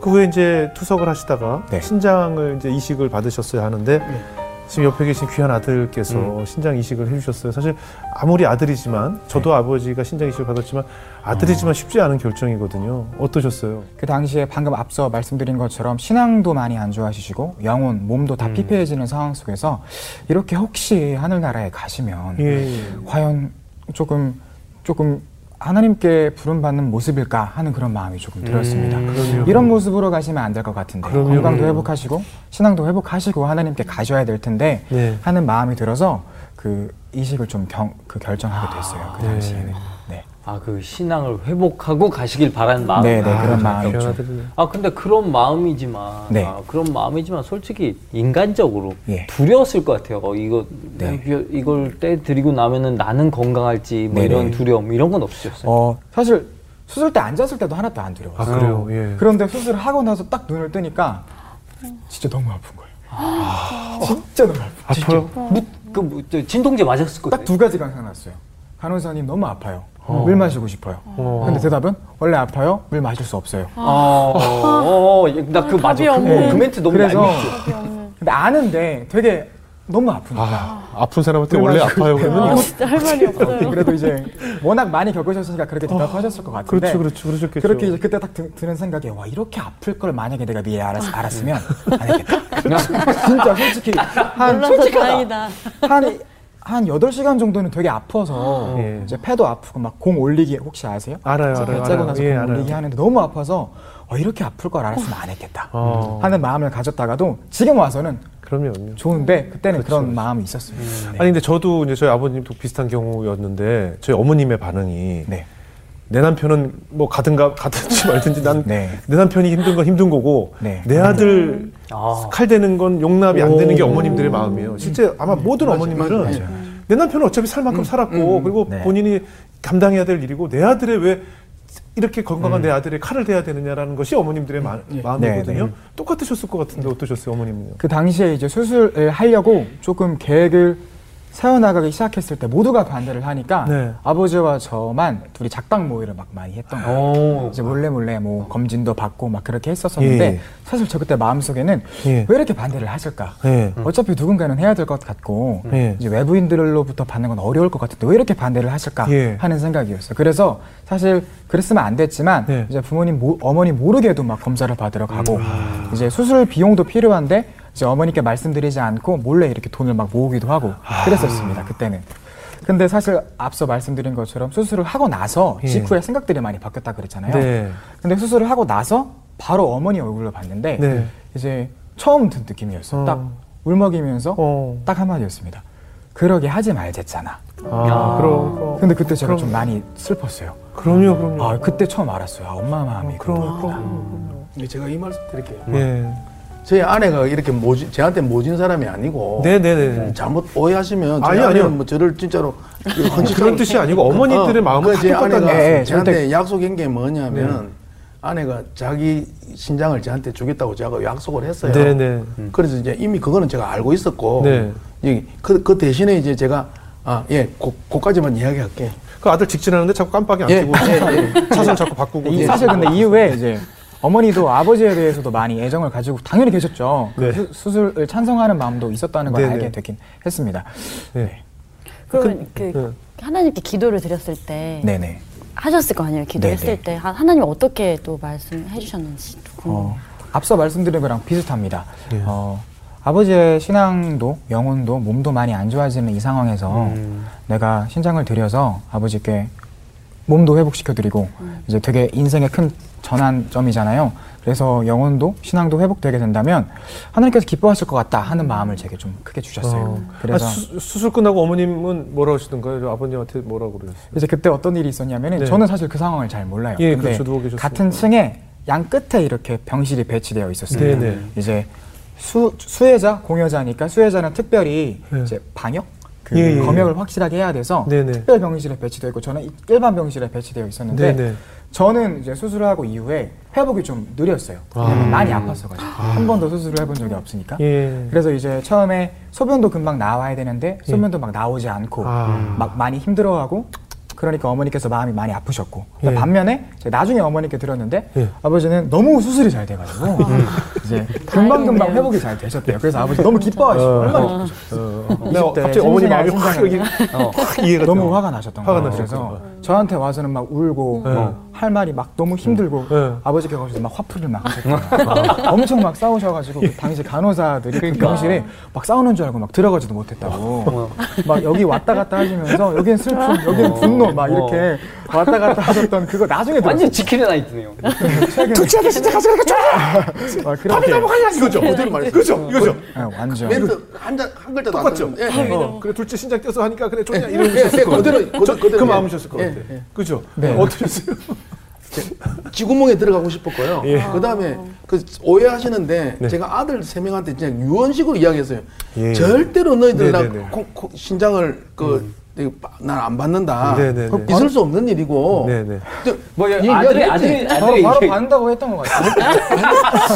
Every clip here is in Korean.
그 후에 이제 투석을 하시다가 네. 신장을 이제 이식을 받으셨어야 하는데 지금 옆에 계신 귀한 아들께서 음. 신장 이식을 해주셨어요. 사실 아무리 아들이지만 저도 네. 아버지가 신장 이식을 받았지만 아들이지만 쉽지 않은 결정이거든요. 어떠셨어요? 그 당시에 방금 앞서 말씀드린 것처럼 신앙도 많이 안 좋아지시고 영혼, 몸도 다 음. 피폐해지는 상황 속에서 이렇게 혹시 하늘나라에 가시면 예. 과연 조금 조금 하나님께 부름받는 모습일까 하는 그런 마음이 조금 들었습니다. 음. 이런 모습으로 가시면 안 될 것 같은데 그럼요. 건강도 회복하시고 신앙도 회복하시고 하나님께 가셔야 될 텐데 네. 하는 마음이 들어서 그 이식을 좀 경, 그 결정하게 됐어요. 그 네. 당시에는. 네. 아 그 신앙을 회복하고 가시길 바라는 마음. 네, 네, 그런 아, 마음이 귀한 좀. 아들이네. 아 근데 그런 마음이지만 네. 아, 그런 마음이지만 솔직히 인간적으로 예. 두려웠을 것 같아요. 어, 이거 네. 이걸 떼 드리고 나면은 나는 건강할지 뭐 네네. 이런 두려움 이런 건 없으셨어요. 어, 사실 수술 때 앉았을 때도 하나도 안 두려웠어요. 아 그래요. 예. 그런데 수술을 하고 나서 딱 눈을 뜨니까 진짜 너무 아픈 거예요. 진짜 너무 아픈 거예요. 아파요? 무, 그 뭐, 저 진통제 맞았을 거예요. 딱 두 가지가 생각났어요. 간호사님 너무 아파요. 어. 물 마시고 싶어요. 어. 근데 대답은 원래 아파요. 물 마실 수 없어요. 어, 어, 나그 맞아. 그, 없네. 그 멘트 너무 그래서. 근데 아는데 되게 너무 아프니까. 아, 아픈 사람한테 원래 아파요. 그러면. 아, 진짜 할 말이 없어요. 그래도 이제 워낙 많이 겪으셨으니까 그렇게 대답하셨을 것 같은데. 그렇죠, 그렇죠, 그러셨겠죠. 그렇게 이제 그때 딱 드, 는 생각이 와 이렇게 아플 걸 만약에 내가 미리 알았, 알았으면 안 했겠다. 진짜 솔직히 한 몰라서 다행이다. 한, 한 8시간 정도는 되게 아파서 예. 이제 패도 아프고 막 공 올리기 혹시 아세요? 알아요, 알아요. 째고 알아요. 나서 예, 공 알아요. 올리기 하는데 너무 아파서 어, 이렇게 아플 걸 알았으면 안 했겠다 어. 하는 마음을 가졌다가도 지금 와서는 그럼요. 그럼요. 좋은데 그때는 그렇죠, 그런 마음이 있었어요. 네. 아니 근데 저도 이제 저희 아버님도 비슷한 경우였는데 저희 어머님의 반응이 네. 내 남편은 뭐 가든가 가든지 말든지 난내 네. 남편이 힘든 건 힘든 거고 네. 내 아들 아. 칼 대는 건 용납이 안 되는 게 오. 어머님들의 마음이에요. 실제 아마 모든 맞아요, 어머님들은 맞아요. 내 남편은 어차피 살 만큼 살았고 그리고 네. 본인이 감당해야 될 일이고 내 아들의 왜 이렇게 건강한 내 아들의 칼을 대야 되느냐라는 것이 어머님들의 마, 마음이거든요. 네, 네. 똑같으셨을 것 같은데 어떠셨어요, 어머님은요? 그 당시에 이제 수술을 하려고 조금 계획을 세워나가기 시작했을 때 모두가 반대를 하니까 네. 아버지와 저만 둘이 작당 모의를 막 많이 했던 거예요. 오. 이제 몰래 몰래 뭐 검진도 받고 막 그렇게 했었었는데 예. 사실 저 그때 마음속에는 예. 왜 이렇게 반대를 하실까? 예. 어차피 누군가는 해야 될 것 같고 예. 이제 외부인들로부터 받는 건 어려울 것 같은데 왜 이렇게 반대를 하실까 예. 하는 생각이었어요. 그래서 사실 그랬으면 안 됐지만 네. 이제 부모님 모, 어머니 모르게도 막 검사를 받으러 가고 이제 수술 비용도 필요한데 이제 어머니께 말씀드리지 않고 몰래 이렇게 돈을 막 모으기도 하고 그랬었습니다. 그때는. 근데 사실 앞서 말씀드린 것처럼 수술을 하고 나서 예. 직후에 생각들이 많이 바뀌었다 그랬잖아요. 네. 근데 수술을 하고 나서 바로 어머니 얼굴로 봤는데 네. 이제 처음 든 느낌이었어요. 어. 딱 울먹이면서 어. 딱 한마디였습니다. 그러게 하지 말랬잖아. 아, 그럼, 그럼. 근데 그때 제가 그럼- 좀 많이 슬펐어요. 그럼요, 그럼요. 아, 그때 처음 알았어요. 아, 엄마 마음이 어, 그럼, 그렇구나. 그럼. 예, 제가 이 말씀 드릴게요. 예. 저희 아내가 이렇게 모진, 저한테 모진 사람이 아니고 네네네. 잘못 오해하시면 아니, 아니요. 뭐 저를 진짜로 그런 뜻이 아니고 어머니들의 마음을 제다 똑같다는 아내가 예, 예, 저한테 약속한 게 뭐냐면 아내가 자기 신장을 저한테 주겠다고 제가 약속을 했어요. 네네. 그래서 이제 이미 그거는 제가 알고 있었고 네. 이- 그, 그 대신에 이제 제가 아, 예, 고, 거까지만 이야기할게. 그 아들 직진하는데 자꾸 깜빡이 안 예, 끄고 예, 차선 자꾸 바꾸고. 이, 사실 근데 이후에 이제 어머니도 아버지에 대해서도 많이 애정을 가지고 당연히 계셨죠. 그 네. 수, 수술을 찬성하는 마음도 있었다는 걸 네네. 알게 되긴 했습니다. 네. 그러면 그, 네. 하나님께 기도를 드렸을 때 네네. 하셨을 거 아니에요. 기도했을 네네. 때 하- 하나님 어떻게 또 말씀해 주셨는지 궁금해요. 어, 앞서 말씀드린 거랑 비슷합니다. 예. 어, 아버지의 신앙도 영혼도 몸도 많이 안 좋아지는 이 상황에서 음. 내가 신장을 드려서 아버지께 몸도 회복시켜드리고 이제 되게 인생의 큰 전환점이잖아요. 그래서 영혼도 신앙도 회복되게 된다면 하나님께서 기뻐하실 것 같다 하는 마음을 제게 좀 크게 주셨어요. 어. 그래서 아, 수, 수술 끝나고 어머님은 뭐라 하시던가요? 아버님한테 뭐라고 그러셨어요? 이제 그때 어떤 일이 있었냐면은 네. 저는 사실 그 상황을 잘 몰라요. 예, 근데 그렇죠. 같은 층에 양 끝에 이렇게 병실이 배치되어 있었어요. 네, 네. 이제 수, 수혜자, 공여자니까 수혜자는 특별히 네. 이제 방역, 그 예, 예, 검역을 확실하게 해야 돼서 네, 네. 특별 병실에 배치되어 있고 저는 이- 일반 병실에 배치되어 있었는데 네, 네. 저는 이제 수술을 하고 이후에 회복이 좀 느렸어요. 왜냐면 많이 아팠어가지고 한 번도 수술을 해본 적이 없으니까. 예. 그래서 이제 처음에 소변도 금방 나와야 되는데 소변도 막 나오지 않고 아. 막 많이 힘들어하고 그러니까 어머니께서 마음이 많이 아프셨고 예. 반면에 제가 나중에 어머니께 들었는데 예. 아버지는 너무 수술이 잘 돼가지고 이제 금방 금방. 회복이 잘 되셨대요. 그래서 아버지 너무 기뻐하시고 어. 얼마나 어. 기쁘셨어요. 어. 내가 20대 갑자기 어머니 마음이 확 여기 이해가 너무. 화가 나셨던 화가 거예요. 그래서 저한테 와서는 막 울고 뭐할 말이 막 너무 힘들고 네. 아버지께 가셔서 막 화풀이를 막 하셨거든요. 엄청 막 싸우셔가지고 그 당시 간호사들이 그 병실에 막 싸우는 줄 알고 막 들어가지도 못했다고 막 여기 왔다 갔다 하시면서 여기는 슬픔, 여기는 분노 막 이렇게 왔다 갔다 하셨던 그거 나중에 들었어요. 완전 지킬의 나이트네요. 최근에 진짜 가져가 줘. 막 그렇게 이거죠. 그대로 말했어요. 그죠. 이거죠. 네, 완전 멘트 한한 안 똑같죠. 예. 어, 그래 둘째 신장 떼서 하니까 그래 좋냐 예, 것 그대로, 그 예. 마음이셨을 것 예, 같 예. 그죠. 네. 어떠셨어요? 지구멍에 들어가고 싶었고요. 예. 그 다음에 그 오해하시는데 네. 제가 아들 세 명한테 진짜 유언식으로 이야기했어요. 예. 절대로 너희들 나. 음. 콩- 콩- 신장을 그 난 안 받는다. 네네네. 그거 있을 수 없는 일이고. 네네. 저- 뭐이 아들이? 아들이 바로, 아들이 바로 이게- 받는다고 했던 것 같아요.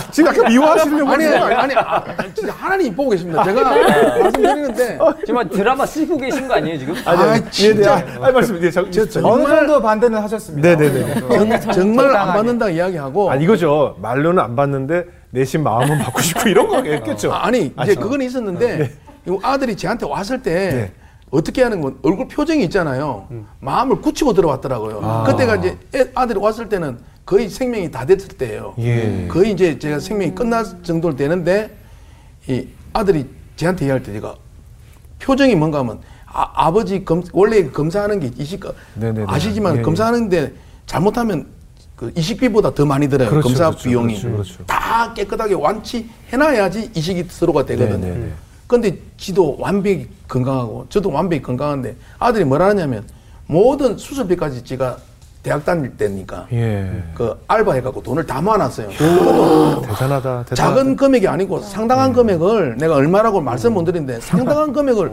지금 약간 미워하시려고 아니 아니? 아니 아, 진짜 하나님 보고 계십니다. 제가 말씀드리는데 정말 드라마 쓰고 계신 거 아니에요 지금? 아, 예, 네. 진짜. 아, 아, 말씀 예, 저, 저, 저, 어느 정도 반대는 하셨습니다. 네네네. 정, 정말 안. 받는다 이야기하고 아 이거죠. 말로는 안 받는데 내심 마음은 받고 싶고 이런 거겠죠. 아, 니 이제 아시죠? 그건 있었는데 이 아들이 저한테 왔을 때 네. 어떻게 하는 건 얼굴 표정이 있잖아요. 마음을 굳히고 들어왔더라고요. 아. 그때가 이제 애- 아들이 왔을 때는 거의 생명이 다 됐을 때예요. 예. 거의 이제 제가 생명이 끝날 정도로 되는데 이 아들이 저한테 얘기할 때 제가 표정이 뭔가 하면 아, 아버지 검 원래 검사하는 게 이식 네네네. 아시지만 예, 예. 검사하는데 잘못하면 그 이식비보다 더 많이 들어요. 그렇죠, 검사 그렇죠, 비용이 그렇죠, 그렇죠. 다 깨끗하게 완치해놔야지 이식이 서로가 되거든요. 네네네. 근데 지도 완벽히 건강하고 저도 완벽히 건강한데 아들이 뭐라 하냐면 모든 수술비까지 제가 대학 다닐 때니까 예. 그 알바 해갖고 돈을 다 모아놨어요. 대단하다. 대단하다. 작은 금액이 아니고 상당한 금액을 내가 얼마라고 말씀 못 드리는데 상당한 금액을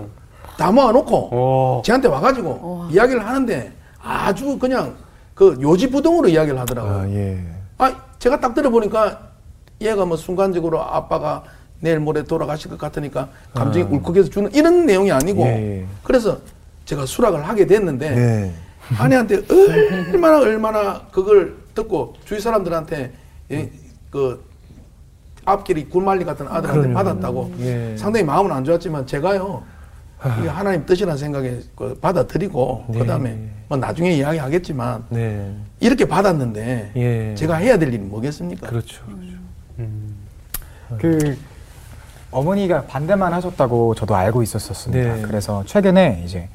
다 모아놓고 어. 저한테 와가지고 이야기를 하는데 아주 그냥 그 요지부동으로 이야기를 하더라고요. 아 예. 아, 제가 딱 들어보니까 얘가 뭐 순간적으로 아빠가 내일 모레 돌아가실 것 같으니까 감정이 울컥해서 주는 이런 내용이 아니고 아. 예, 예. 그래서 제가 수락을 하게 됐는데 네. 아내한테 얼마나 얼마나 그걸 듣고 주위 사람들한테 이, 그 앞길이 굴말리 같은 아들한테 그럼요. 받았다고 예. 아. 상당히 마음은 안 좋았지만 제가요 이게 하나님 뜻이라는 생각에 그 받아들이고 네. 그다음에 뭐 나중에 이야기하겠지만 네. 이렇게 받았는데 예. 제가 해야 될 일이 뭐겠습니까? 그렇죠. 그 어머니가 반대만 하셨다고 저도 알고 있었었습니다. 네. 그래서 최근에 이제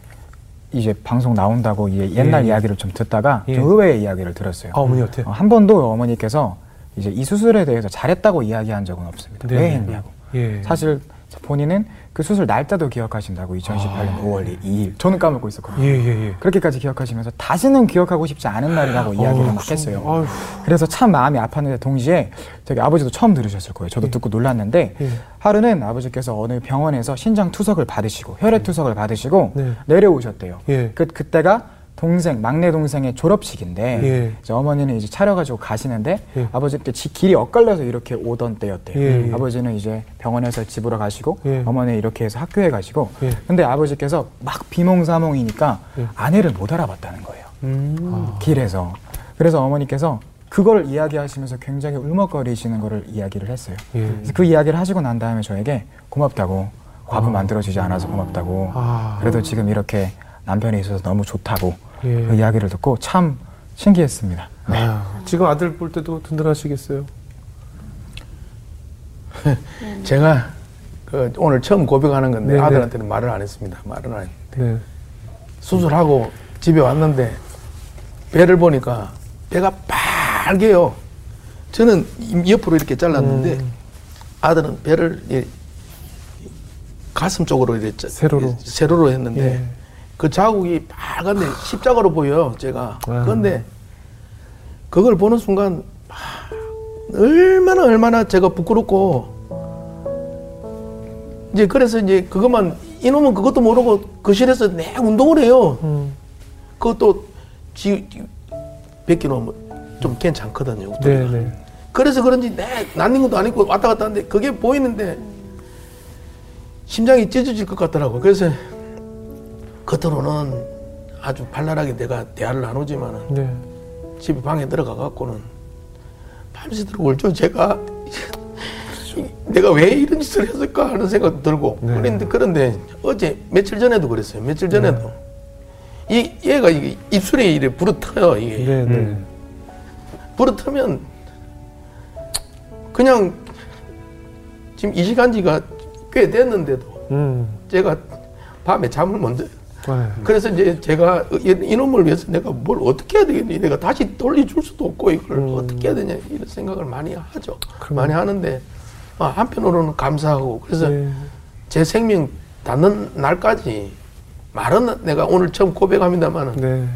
이제 방송 나온다고 이제 옛날 예. 이야기를 좀 듣다가 예. 좀 의외의 이야기를 들었어요. 아, 어머니 어때? 어, 한 번도 어머니께서 이제 이 수술에 대해서 잘했다고 이야기한 적은 없습니다. 네. 왜 했냐고. 예. 사실 본인은 그 수술 날짜도 기억하신다고 2018년 5월 2일. 저는 까먹고 있었거든요. 아. 예, 예, 예. 그렇게까지 기억하시면서 다시는 기억하고 싶지 않은 날이라고 이야기를 어우, 막 했어요. 그래서 참 마음이 아팠는데 동시에 저기 아버지도 처음 들으셨을 거예요. 저도 듣고 놀랐는데 예. 하루는 아버지께서 어느 병원에서 신장 투석을 받으시고 혈액 투석을 받으시고 네. 내려오셨대요. 예. 그 그때가 동생 막내 동생의 졸업식인데 예. 이제 어머니는 이제 차려가지고 가시는데 예. 아버지께 지- 길이 엇갈려서 이렇게 오던 때였대요. 예. 아버지는 이제 병원에서 집으로 가시고 예. 어머니 이렇게 해서 학교에 가시고 예. 근데 아버지께서 막 비몽사몽이니까 예. 아내를 못 알아봤다는 거예요. 음. 길에서. 그래서 어머니께서 그걸 이야기하시면서 굉장히 울먹거리시는 거를 이야기를 했어요. 예. 그 이야기를 하시고 난 다음에 저에게 고맙다고 과부 아. 만들어주지 않아서 고맙다고 아. 그래도 지금 이렇게 남편이 있어서 너무 좋다고 예. 그 이야기를 듣고 참 신기했습니다. 네. 아, 지금 아들 볼 때도 든든하시겠어요. 제가 그 오늘 처음 고백하는 건데 네, 네. 아들한테는 말을 안 했습니다. 말을 안 했는데 네. 수술하고 집에 왔는데 배를 보니까 배가 빨개요. 저는 이- 옆으로 이렇게 잘랐는데 음. 아들은 배를 이- 가슴 쪽으로 이렇게 짜- 세로로. 세로로 했는데 예. 그 자국이 빨간데 십자가로 보여요. 제가 아. 그런데 그걸 보는 순간 아, 얼마나 얼마나 제가 부끄럽고 이제 그래서 이제 그것만 이놈은 그것도 모르고 거실에서 내 운동을 해요. 음. 그것도 지 100kg 좀 괜찮거든요. 네, 네. 그래서 그런지 내 난는 것도 아니고 왔다 갔다 하는데 그게 보이는데 심장이 찢어질 것 같더라고. 그래서 겉으로는 아주 발랄하게 내가 대화를 나누지만은 네. 집에 방에 들어가 갖고는 밤새도록 울죠. 제가 이- 내가 왜 이런 짓을 했을까 하는 생각도 들고 네. 그런데 그런데 어제 며칠 전에도 그랬어요. 며칠 전에도 이 얘가 이게 입술에 이래 부르터요 이게 네, 네. 음. 부르트면 그냥 지금 이 시간지가 꽤 됐는데도 음. 제가 밤에 잠을 못 자요. 네. 그래서 이제 제가 이- 이놈을 위해서 내가 뭘 어떻게 해야 되겠니? 내가 다시 돌려줄 수도 없고 이걸 음. 어떻게 해야 되냐 이런 생각을 많이 하죠. 많이 하는데 아, 한편으로는 감사하고 그래서 네. 제 생명 닿는 날까지 말은 내가 오늘 처음 고백합니다만은 네.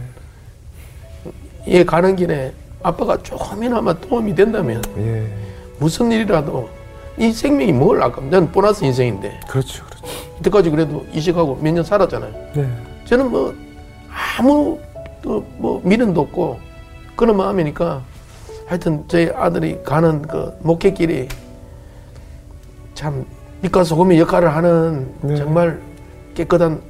얘 가는 길에 아빠가 조금이나마 도움이 된다면 예. 무슨 일이라도 이 생명이 뭘 아까 난 보너스 인생인데 그렇죠, 그렇죠. 이때까지 그래도 이식하고 몇 년 살았잖아요. 네. 저는 뭐 아무 또뭐 미련도 없고 그런 마음이니까 하여튼 저희 아들이 가는 그 목회길이 참 빛과 소금의 역할을 하는 네. 정말 깨끗한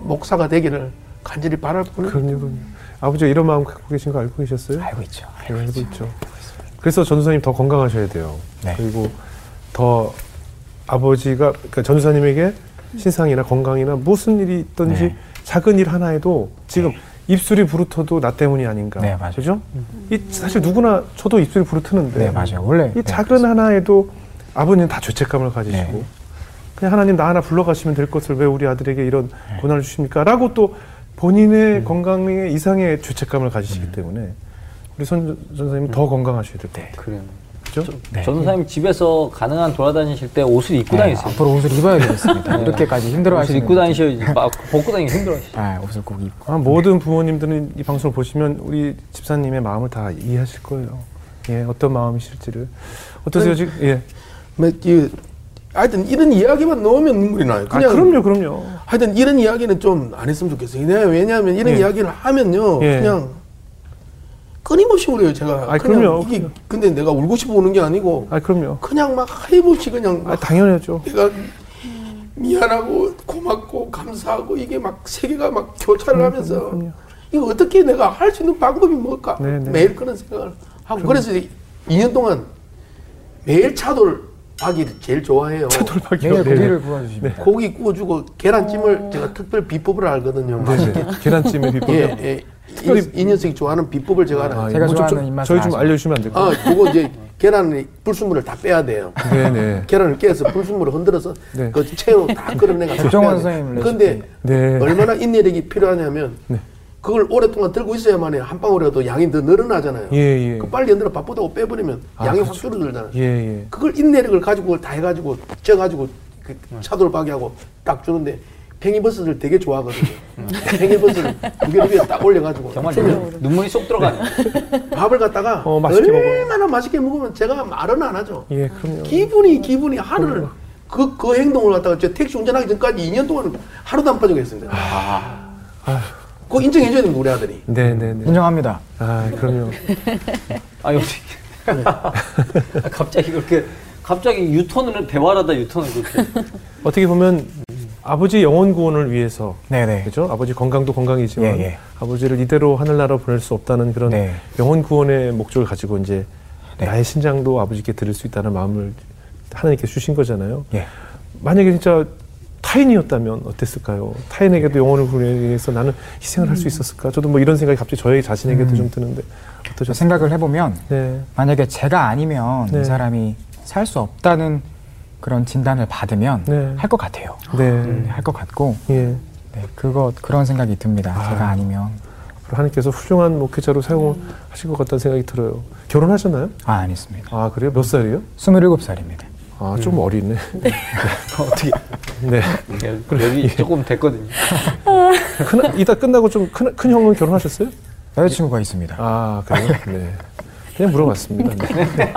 목사가 되기를 간절히 바랄 뿐. 그럼요, 그럼요. 아버지가 이런 마음 갖고 계신 거 알고 계셨어요? 알고 있죠. 네, 알고 있죠. 그래서 전도사님 더 건강하셔야 돼요. 네. 그리고 더 아버지가 그러니까 전도사님에게 신상이나 건강이나 무슨 일이 있든지 네. 작은 일 하나에도 지금 입술이 부르터도 나 때문이 아닌가. 네, 맞아요. 그죠? 이 사실 누구나 저도 입술이 부르트는데 네, 맞아요. 원래 이 네, 작은 하나에도 아버님 다 죄책감을 가지시고 네. 그냥 하나님 나 하나 불러가시면 될 것을 왜 우리 아들에게 이런 고난을 주십니까? 라고 또 본인의 음. 건강에 이상의 죄책감을 가지시기 때문에 우리 손 전사님 더 건강하셔야 될 것 같아요. 그래요. 그죠? 네. 전도사님 집에서 가능한 돌아다니실 때 옷을 입고 네, 다니세요. 앞으로 옷을 입어야 되겠습니다. 이렇게까지 옷을 힘들어 하시는 입고 다니셔야지. 막 벗고 다니기 힘들어 하시죠. 아, 옷을 꼭 입고. 아마 모든 부모님들은 이 방송을 보시면 우리 집사님의 마음을 다 이해하실 거예요. 예, 어떤 마음이실지를. 어떠세요, 지금? 예. 뭐, 이, 하여튼 이런 이야기만 넣으면 눈물이 나요. 아, 그냥 그럼요, 그럼요. 하여튼 이런 이야기는 좀 안 했으면 좋겠어요. 왜냐- 왜냐하면 이런 예. 이야기를 하면요, 예. 그냥 끊임없이 울어요. 제가. 아, 그럼요. 이게 근데 내가 울고 싶어 우는 게 아니고 아, 그럼요. 그냥 막 하염없이 그냥 아, 막 당연하죠. 내가 미안하고 고맙고 감사하고 이게 막 세계가 막 교차를 하면서 음, 그럼요. 이거 어떻게 내가 할 수 있는 방법이 뭘까 네, 네. 매일 그런 생각을 하고 그래서 2년 동안 매일 하 기를 제일 좋아해요. 돌박이요. 매일 네. 고기를 구워주십니다. 고기 구워주고 계란찜을 제가 특별 비법을 알거든요. 네, 네. 계란찜의 비법. 예, 예. 이, 이 녀석이 좋아하는 비법을 제가 알아요. 아, 제가 뭐 좀- 좋아하는 좀- 입맛을 저희 좀 아죠. 알려주시면 안 될까요? 아, 그거 이제 계란의 불순물을 다 빼야 돼요. 네네. 계란을 깨서 불순물을 흔들어서 네. 그 채로 다 끌어내가 백종원 선생님 근데 네. 얼마나 인내력이 필요하냐면 네. 그걸 오랫동안 들고 있어야만 한 방울이라도 양이 더 늘어나잖아요. 예, 예. 그 빨리 연들어 바쁘다고 빼버리면 아, 양이 확 그렇죠. 줄어들잖아요. 예, 예. 그걸 인내력을 가지고 그걸 다 해가지고 쪄가지고 그 차돌박이 하고 딱 주는데 팽이버섯을 되게 좋아하거든요. 팽이버섯을 무게 위에 딱 올려가지고 정말 눈- 눈물이 쏙 들어가네. 밥을 갖다가 어, 맛있게 얼마나 맛있게 먹으면 제가 말은 안 하죠. 예, 그럼요. 기분이 기분이 하루를 그, 그 행동을 갖다가 저 택시 운전하기 전까지 2년 동안 하루도 안 빠지고 했습니다. 그 거 인정해줘야 됩니다, 우리 아들이. 네네네. 인정합니다. 아, 그럼요. 아니 어떻게 갑자기 그렇게 갑자기 유턴을 대화하다 유턴을 그렇게 어떻게 보면 아버지 영혼 구원을 위해서 네네. 그죠? 아버지 건강도 건강이지만 예, 예. 아버지를 이대로 하늘나라 보낼 수 없다는 그런 네. 영혼 구원의 목적을 가지고 이제 네. 나의 신장도 아버지께 드릴 수 있다는 마음을 하나님께 주신 거잖아요. 예. 만약에 진짜 타인이었다면 어땠을까요? 타인에게도 영혼을 위해서 나는 희생을 할 수 있었을까? 저도 뭐 이런 생각이 갑자기 저희 자신에게도 음. 좀 드는데 저 어떠셨어요? 생각을 해보면 네. 만약에 제가 아니면 네. 이 사람이 살 수 없다는 그런 진단을 받으면 네. 할것 같아요. 네. 할 것 같고 예. 네, 그거 그런 생각이 듭니다. 아. 제가 아니면 하나님께서 훌륭한 목회자로 사용하실 것 같다는 생각이 들어요. 결혼하셨나요? 아 아니습니다. 아, 그래요? 몇 살이에요? 27살입니다. 아, 좀 어리네. 어떻게. 네. 여기 조금 됐거든요. 큰, 이따 끝나고 좀 큰, 큰 형은 결혼하셨어요? 여자친구가 있습니다. 아, 그래요? 네. 그냥 물어봤습니다. 네.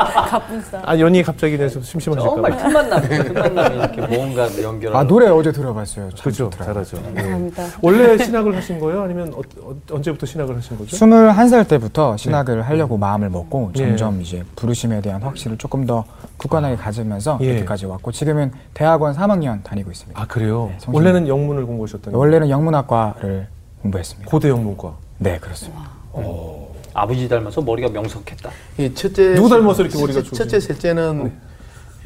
아, 연이 갑자기 내서 심심하실까 정말 봐. 틈만 나면 틈만 나면 이렇게 뭔가 연결. 아 노래 어제 들어봤어요. 참 그죠? 잘하죠. 네. 감사합니다. 원래 신학을 하신 거예요? 아니면 어, 어, 언제부터 신학을 하신 거죠? 21살 때부터 신학을 하려고 마음을 먹고 예. 점점 이제 부르심에 대한 확신을 조금 더 굳건하게 가지면서 예. 여기까지 왔고 지금은 대학원 3학년 다니고 있습니다. 아, 그래요? 네. 원래는 영문을 공부하셨던 원래는 영문학과를 공부했습니다. 고대형 문과. 네, 그렇습니다. 아버지 닮아서 머리가 명석했다. 이 첫째 누구 닮아서 이렇게 머리가 첫째, 첫째 셋째는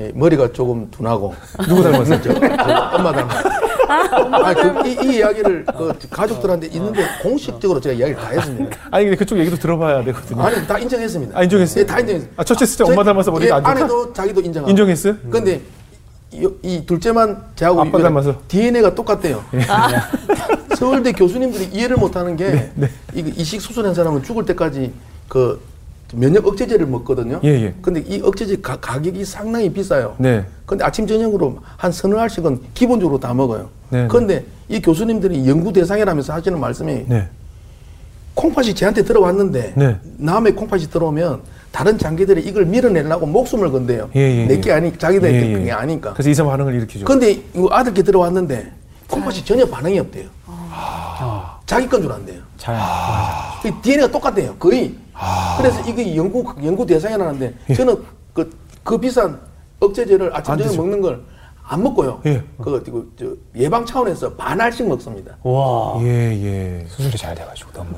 예, 머리가 조금 둔하고 누구 닮았어요? 저, 저 엄마 닮았. 아, 그, 이, 이 이야기를 그 가족들한테 있는데 공식적으로 제가 이야기를 다 했습니다. 아니 근데 그쪽 얘기도 들어봐야 되거든요. 아니 다 인정했습니다. 아, 인정했어요? 예, 다 인정했어요. 아, 첫째, 셋째 저희- 엄마 닮아서 머리가 예, 안 좋다? 아내도 자기도 인정하고. 인정했어요? 근데 이, 이 둘째만 저하고 아빠 닮아서? DNA가 똑같대요. 서울대 교수님들이 이해를 못하는 게 네, 이거 이식 수술한 사람은 죽을 때까지 그 면역 억제제를 먹거든요. 예, 예. 근데 이 억제제 가, 가격이 상당히 비싸요. 네. 근데 아침 저녁으로 한 서너 알씩은 기본적으로 다 먹어요. 네, 네. 그런데 이 교수님들이 연구 대상이라면서 하시는 말씀이 네. 콩팥이 제한테 들어왔는데 네. 남의 콩팥이 들어오면 다른 장기들이 이걸 밀어내려고 목숨을 건대요. 예, 예, 내게 예. 아니 자기들 예, 예. 그게 아니까. 그래서 이상 반응을 일으키죠. 근데 아들께 들어왔는데 콩팥이 전혀 반응이 없대요. 자기 건 줄 안대요. 잘그 DNA가 똑같대요. 거의. 그래서 이게 연구 연구 대상이라는데 저는 그, 그 비싼 억제제를 아침 안 저녁. 먹는 걸 안 먹고요. 예. 그, 그, 저, 예방 차원에서 반알씩 먹습니다. 와. 예, 예. 수술이 잘 돼가지고 너무.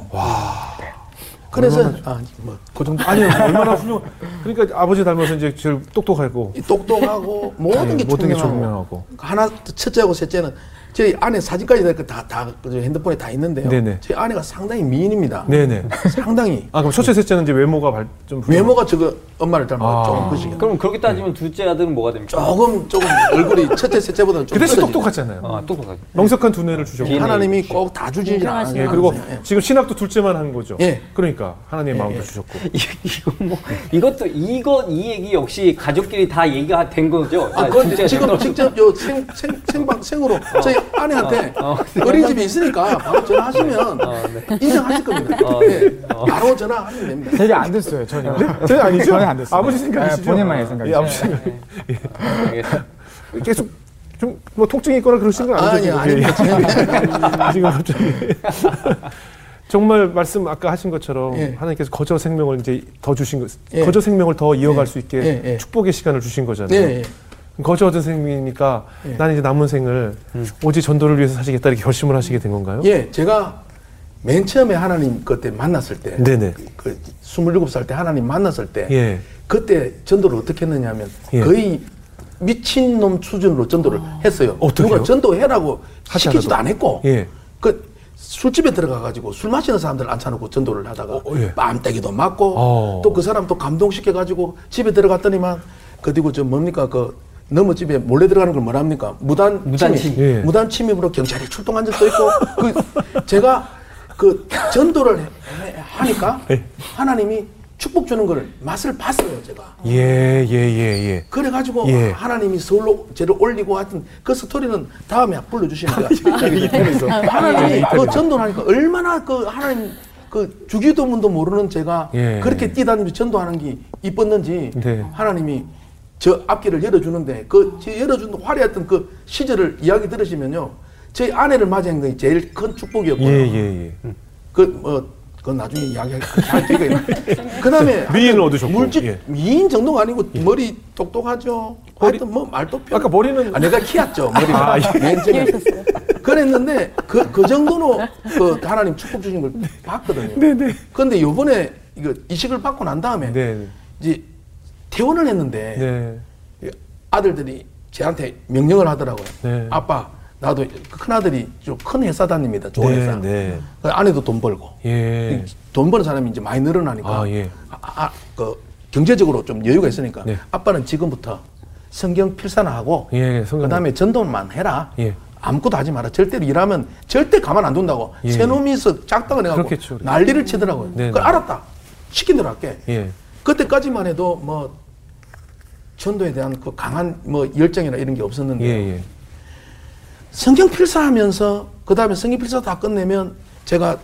그래서 아, 뭐, 그 정도 아니요, 얼마나 훌륭. 그러니까 아버지 닮아서 이제 제일 똑똑하고 이 똑똑하고 모든 게 네, 모든 게 총명하고 총명하고. 하나 첫째하고 셋째는 저희 아내 사진까지 다다 다 핸드폰에 다 있는데요. 네네. 저희 아내가 상당히 미인입니다. 네네. 상당히 아 그럼 첫째, 셋째는 이제 외모가 발, 좀 외모가 저거 엄마를 닮아 아. 조금 크시게. 그럼 그렇게 따지면 둘째 아들은 뭐가 됩니까? 조금 조금 얼굴이 첫째 셋째보다는 좀그 대신 커지죠. 똑똑하잖아요. 아, 똑똑하게. 명석한 두뇌를 주셨고. DNA. 하나님이 꼭 다 주지는 인정하시네요. 예, 않아요. 그리고 예. 지금 신학도 둘째만 한 거죠. 예. 그러니까 하나님의 마음도 예. 주셨고. 이- 이거 뭐 이것도 이거 이 얘기 역시 가족끼리 다 얘기가 된 거죠. 아, 아, 그건 둘째가 지금 됐다. 직접 요 생, 생, 생방, 생으로 저희 아내한테 어, 어. 어린이집에 있으니까 바로 전화하시면 인정하실 겁니다. 어, 네. 어. 바로 전화하시면 됩니다. 되게 안 됐어요 전혀. 전혀 아니죠? 전혀 안 됐어요. 아버지 생각이시죠? 네, 본인만의 생각이죠. 예, 아버지 생각. 알겠습니다. 계속 좀 뭐 통증이 있거나 그러신 건 아니죠? 아니. 예. 지금 갑자기. 정말 말씀 아까 하신 것처럼 예. 하나님께서 거저 생명을 이제 더 주신 것, 예. 거저 생명을 더 이어갈 예. 수 있게 예, 예. 축복의 시간을 주신 거잖아요. 네, 예. 거저 얻은 생명이니까 예. 나는 이제 남은 생을 오직 전도를 위해서 사시겠다 이렇게 결심을 하시게 된 건가요? 예, 제가 맨 처음에 하나님 그때 만났을 때, 네네. 그 27살 때 하나님 만났을 때, 예. 그때 전도를 어떻게 했느냐 하면 예. 거의 미친놈 수준으로 전도를 했어요. 어떻게요? 누가 전도해라고 시키지도 않아도. 않았고, 예. 그 술집에 들어가가지고 술 마시는 사람들 앉혀놓고 전도를 하다가 어, 예. 맘때기도 맞고 어. 또그 사람 또 감동시켜가지고 집에 들어갔더니만 그리고 저 뭡니까 그 너무 집에 몰래 들어가는 걸 뭐랍니까 무단 무단 침입 침입. 예. 무단 침입으로 경찰이 출동한 적도 있고 그 제가 그 전도를 해- 해- 하니까 예. 하나님이 축복 주는 걸 맛을 봤어요 제가 예, 예, 예, 예. 그래가지고 예. 하나님이 서울로 저를 올리고 하여튼 그 스토리는 다음에 불러 주시니까 아, 하나님이 그 전도하니까 얼마나 그 하나님 그 주기도문도 모르는 제가 예. 그렇게 뛰다니면서 전도하는 게 이뻤는지 네. 하나님이 저 앞길을 열어주는데 그저 열어준 화려했던 그 시절을 이야기 들으시면요 저희 아내를 맞이한 게 제일 큰 축복이었고요. 예, 예, 예. 그 뭐 그건 나중에 이야기할 기회가 있나. 그다음에 미인을 얻으셨고, 물질 예. 미인 정도가 아니고 머리 똑똑하죠. 하여튼 뭐 말도 편. 아까 머리는 아, 내가 키웠죠 머리가 아, 예. 맨 처음에. 그랬는데 그 그 정도로 그 하나님 축복 주신 걸 봤거든요. 네네. 그런데 요번에 이거 이식을 받고 난 다음에 네. 이제 퇴원을 했는데 네. 아들들이 저한테 명령을 하더라고요. 네. 아빠 나도 큰 아들이 좀큰 회사 다닙니다. 좋은 네, 회사. 네. 그 아내도 돈 벌고. 예. 돈 버는 사람이 이제 많이 늘어나니까 아, 예. 아, 아, 그 경제적으로 좀 여유가 있으니까 네. 아빠는 지금부터 성경 필사나 하고 예, 성경. 그 다음에 전도만 해라. 예. 아무것도 하지 마라. 절대로 일하면 절대 가만 안 둔다고. 예. 새 놈이서 짝당을 해갖고 그렇겠죠, 그렇죠. 난리를 치더라고요. 네, 그걸 네. 알았다. 시킨 대로 할게. 예. 그때까지만 해도 뭐 전도에 대한 그 강한 뭐 열정이나 이런 게 없었는데 예, 예. 성경 필사하면서 그 다음에 성경 필사 다 끝내면 제가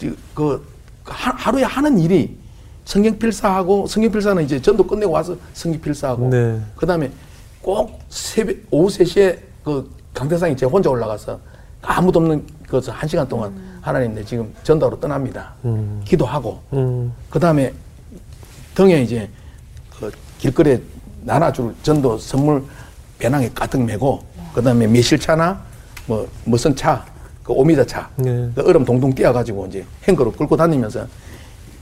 그- 그 하- 하루에 하는 일이 성경 필사하고 성경 필사는 이제 전도 끝내고 와서 성경 필사하고 네. 그 다음에 꼭 새벽 오후 3시에 그 강대상에 제가 혼자 올라가서 아무도 없는 그한 시간 동안 하나님 내 지금 전도로 떠납니다. 기도하고 음. 그 다음에 등에 이제 그 길거리에 나눠줄 전도 선물 배낭에 가득 메고 그 다음에 매실차나 뭐 무슨 차그 오미자차 네. 그 얼음 동동 띄어가지고 이제 행거로 끌고 다니면서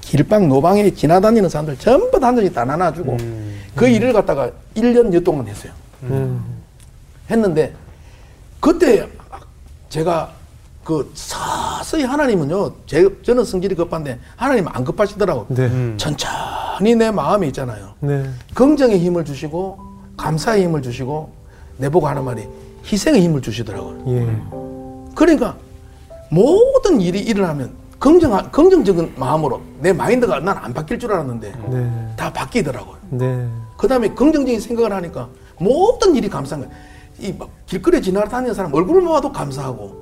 길방 노방에 지나다니는 사람들 전부 다한 잔씩 다 나눠주고 그 일을 갖다가 1년여 동안 했어요. 음. 했는데 그때 제가 그 서서히 하나님은요 제, 저는 성질이 급한데 하나님은 안 급하시더라고 네. 음. 천천히 내 마음이 있잖아요 네. 긍정의 힘을 주시고 감사의 힘을 주시고 내보고 하는 말이 희생의 힘을 주시더라고요 예. 그러니까 모든 일이 일어나면 긍정 긍정적인 마음으로 내 마인드가 난 안 바뀔 줄 알았는데 네. 다 바뀌더라고요 네. 그 다음에 긍정적인 생각을 하니까 모든 일이 감사한 거야. 이막 길거리에 지나다니는 사람 얼굴을 봐도 감사하고.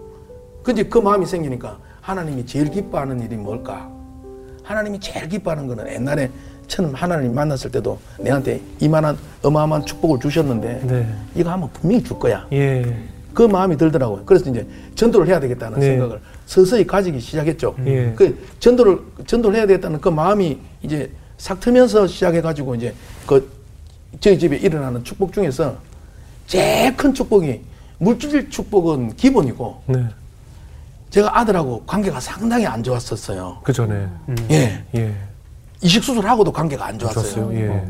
근데 그 마음이 생기니까 하나님이 제일 기뻐하는 일이 뭘까? 하나님이 제일 기뻐하는 거는 옛날에 처음 하나님 만났을 때도 내한테 이만한 어마어마한 축복을 주셨는데 네. 이거 하면 분명히 줄 거야. 예. 그 마음이 들더라고요. 그래서 이제 전도를 해야 되겠다는 네. 생각을 서서히 가지기 시작했죠. 예. 그 전도를 전도를 해야 되겠다는 그 마음이 이제 싹 트면서 시작해가지고 이제 그 저희 집에 일어나는 축복 중에서 제일 큰 축복이 물질 축복은 기본이고 네. 제가 아들하고 관계가 상당히 안 좋았었어요. 그 전에. 예, 예. 이식 수술하고도 관계가 안 좋았어요. 예.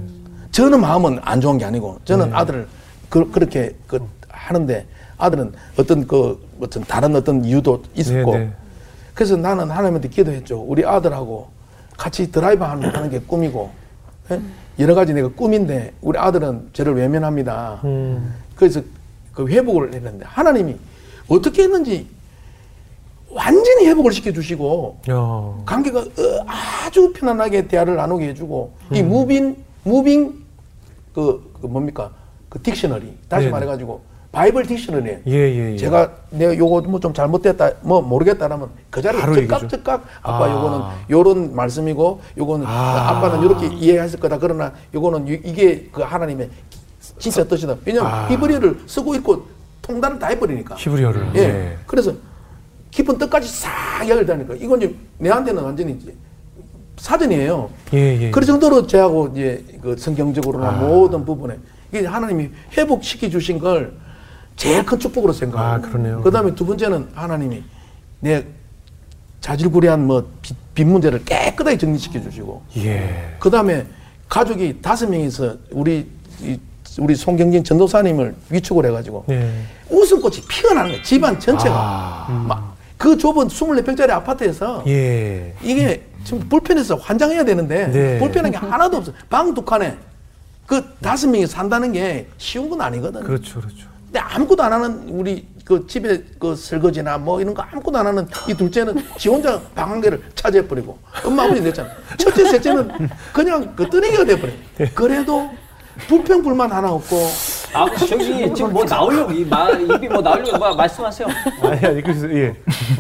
저는 마음은 안 좋은 게 아니고 저는 아들을 그, 렇게 그 하는데 아들은 어떤 그 어떤 다른 어떤 이유도 있었고 네, 네. 그래서 나는 하나님한테 기도했죠. 우리 아들하고 같이 드라이브 하는, 하는 게 꿈이고 예? 여러 가지 내가 꿈인데 우리 아들은 저를 외면합니다. 음. 그래서 그 회복을 했는데 하나님이 어떻게 했는지 완전히 회복을 시켜주시고 야. 관계가 어, 아주 편안하게 대화를 나누게 해주고 음. 이 moving moving 그, 그 뭡니까 그 dictionary 다시 네네. 말해가지고 바이블 딕셔너리 예, 예, 예. 제가 내가 요거 뭐 좀 잘못됐다 뭐 모르겠다라면 그 자리에 즉각. 즉각 아빠 아. 요거는 요런 말씀이고 요거는 아. 아. 빠는 요렇게 이해했을 거다 그러나 요거는 이- 이게 그 하나님의 진짜 뜻이다 왜냐면 아. 히브리어를 쓰고 있고 통달을 다 해버리니까 히브리어를. 예. 예. 그래서 깊은 뜻까지 싹 이야기를 다니까 이건 이제 내한테는 완전히 이제 사전이에요. 예, 예. 그 정도로 저하고 이제 그 성경적으로나 아. 모든 부분에 이게 하나님이 회복시켜 주신 걸 제일 큰 축복으로 생각하고. 아, 그러네요. 그다음에 두 번째는 하나님이 내 자질구레한 뭐빚 문제를 깨끗하게 정리시켜 주시고. 예. 그다음에 가족이 다섯 명이서 우리 이- 우리 송경진 전도사님을 위축을 해가지고 예. 웃음꽃이 피어나는 거예요. 집안 전체가. 아. 막 그 좁은 24평짜리 아파트에서 예. 이게 지금 불편해서 환장해야 되는데 네. 불편한 게 하나도 없어. 방두 칸에 그 다섯 명이 산다는 게 쉬운 건 아니거든. 그렇죠, 그렇죠. 근데 아무것도 안 하는 우리 그 집에 그 설거지나 뭐 이런 거 아무것도 안 하는 이 둘째는 지 혼자 방 한 개를 차지해 버리고 엄마 아버지 냈잖아. 첫째 셋째는 그냥 그 뜨내기가 돼 버려. 그래도 불평 불만 하나 없고 아 저기 지금 뭐 나오려고 이 말, 입이 뭐 나오려고 뭐 말씀하세요. 아니, 아니, 그래서, 예.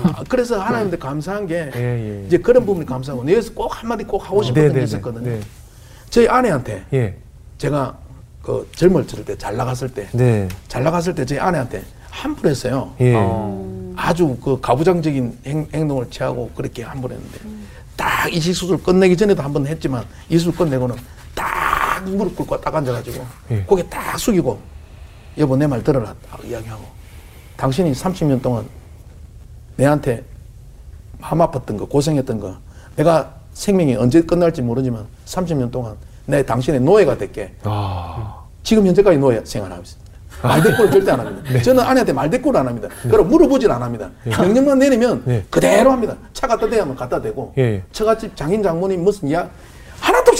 아, 그래서 하나님한테 감사한 게 예, 예. 이제 그런 부분이 감사하고 내에서 꼭 한마디 꼭 하고 싶었던 네, 게 네, 네. 있었거든요. 네. 저희 아내한테 예. 제가 그 젊을 때 잘 나갔을 때잘 네. 나갔을 때 저희 아내한테 한번 했어요. 예. 어. 아주 그 가부장적인 행, 행동을 취하고 그렇게 한번 했는데 딱 이식 수술 끝내기 전에도 한 번 했지만 이술 끝내고는 딱 무릎 꿇고 딱 앉아가지고 예. 고개 딱 숙이고 여보 내 말 들어라 딱 이야기하고 당신이 30년 동안 내한테 마음 아팠던 거 고생했던 거 내가 생명이 언제 끝날지 모르지만 30년 동안 내 당신의 노예가 될게 아. 지금 현재까지 노예 생활하고 있습니다. 말대꾸를 절대 안 합니다. 네. 저는 아내한테 말대꾸를 안 합니다. 그럼 물어보질 안 합니다. 명령만 내리면 네. 그대로 합니다. 차 갖다 대면 갖다 대고 예. 처갓집 장인 장모님 무슨 이야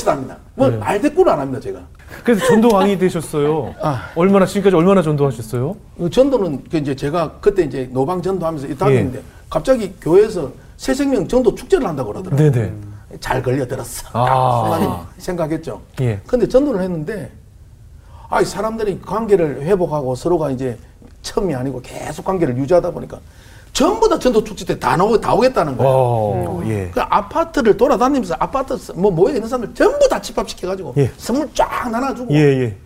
다 합니다. 뭐 네. 말대꾸를 안 합니다. 제가 그래서 전도왕이 되셨어요. 아. 얼마나, 지금까지 얼마나 전도하셨어요? 그 전도는 그 이제 제가 그때 이제 노방 전도하면서 이 다녔는데 예. 갑자기 교회에서 새 생명 전도 축제를 한다고 그러더라고요. 네네. 잘 걸려들었어. 아. 생각했죠. 예. 근데 전도를 했는데, 아이, 사람들이 관계를 회복하고 서로가 이제 처음이 아니고 계속 관계를 유지하다 보니까 전부 다 전도 축제 때 다 나오, 다 오겠다는 거예요. 어, 예. 그 아파트를 돌아다니면서 아파트 스- 뭐 모여 있는 사람들 전부 다 집합시켜 가지고 예. 선물 쫙 나눠주고 예, 예.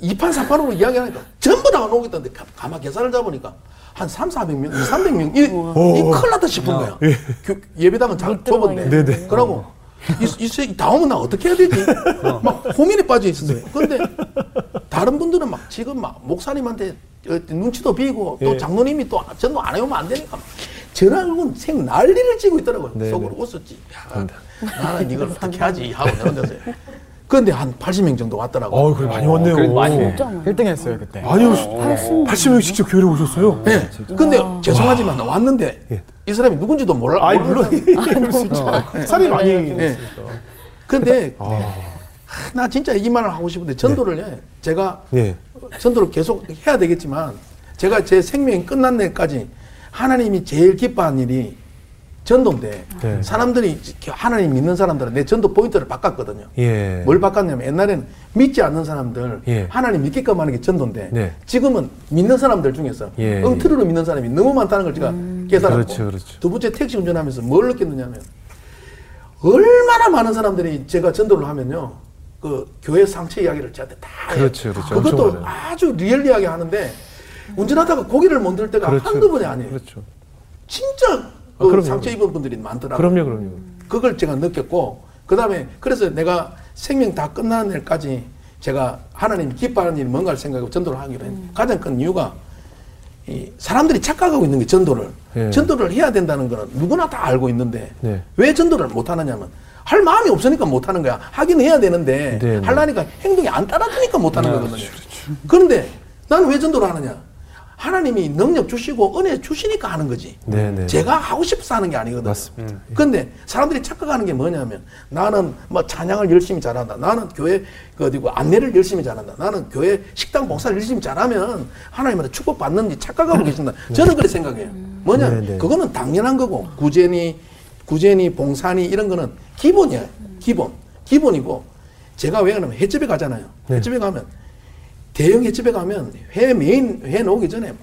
이판 삼판으로 이야기하니까 전부 다 오겠다는데 가- 가만 계산을 잡으니까 한 3, 400명, 2, 300명 이, 이 큰일 났다 싶은 거야. 교- 예배당은 잘 좁은데. 그러고 이, 이, 새- 다 오면 나 어떻게 해야 되지? 막 고민에 빠져 있었어요. 근데 다른 분들은 막 지금 막 목사님한테 어, 눈치도 비고 또 예. 장로님이 또 전도 안 해오면 안 되니까 전화는 생 난리를 치고 있더라고요. 네, 속으로 네. 웃었지. 야, 나는 이걸 어떻게 하지 하고 내가 혼자서. 그런데 한 80명 정도 왔더라고요. 어, 그래 많이 왔네요. 그래도 많이 많이. 1등 했어요, 그때. 많이 오셨. 80명 직접 교회에 오셨어요. 네. 근데 죄송하지만 왔는데 예. 이 사람이 누군지도 몰라. 아이 모르는 물론 진짜 살이 많이. 예. 근데 아, 하, 나 진짜 이 말을 하고 싶은데 전도를 해. 제가 예. 전도를 계속 해야 되겠지만 제가 제 생명이 끝난 날까지 하나님이 제일 기뻐한 일이 전도인데 네. 사람들이 하나님 믿는 사람들은 내 전도 포인트를 바꿨거든요. 예. 뭘 바꿨냐면 옛날에는 믿지 않는 사람들 예. 하나님 믿게끔 하는 게 전도인데 네. 지금은 믿는 사람들 중에서 예. 엉터리로 믿는 사람이 너무 많다는 걸 제가 깨달았고 그렇죠, 그렇죠. 두 번째 택시 운전하면서 뭘 느꼈느냐면 얼마나 많은 사람들이 제가 전도를 하면요 그 교회 상처 이야기를 저한테 다 해요. 그렇죠, 그렇죠. 그것도. 아주 리얼리하게 하는데 운전하다가 고개를 못 들 때가 그렇죠. 한두 번이 아니에요. 그렇죠. 진짜 아, 그 그럼요. 상처 입은 분들이 많더라고요. 그럼요, 그럼요. 그걸 제가 느꼈고 그다음에 그래서 내가 생명 다 끝나는 날까지 제가 하나님 기뻐하는 일이 뭔가를 생각하고 전도를 하기로 했는데 음. 가장 큰 이유가 이 사람들이 착각하고 있는 게 전도를 예. 전도를 해야 된다는 거는 누구나 다 알고 있는데 네. 왜 전도를 못 하느냐면 할 마음이 없으니까 못 하는 거야 하긴 해야 되는데 네, 네. 하려니까 행동이 안 따라주니까 못 하는 거거든요 그런데 나는 왜 전도를 하느냐 하나님이 능력 주시고 은혜 주시니까 하는 거지 네, 네. 제가 하고 싶어서 하는 게 아니거든요. 맞습니다. 근데 사람들이 착각하는 게 뭐냐면 나는 뭐 찬양을 열심히 잘한다. 나는 교회 그 어디고 안내를 열심히 잘한다. 나는 교회 식당 봉사를 열심히 잘하면 하나님한테 축복 받는지 착각하고 계신다. 저는 그렇게 생각해요. 뭐냐? 네, 네. 그거는 당연한 거고 구제니 구제니 봉사니 이런 거는 기본이야. 기본. 기본이고 제가 왜 그러면 횟집에 가잖아요. 네. 횟집에 가면 대형 횟집에 가면 회 메인 회 나오기 전에 막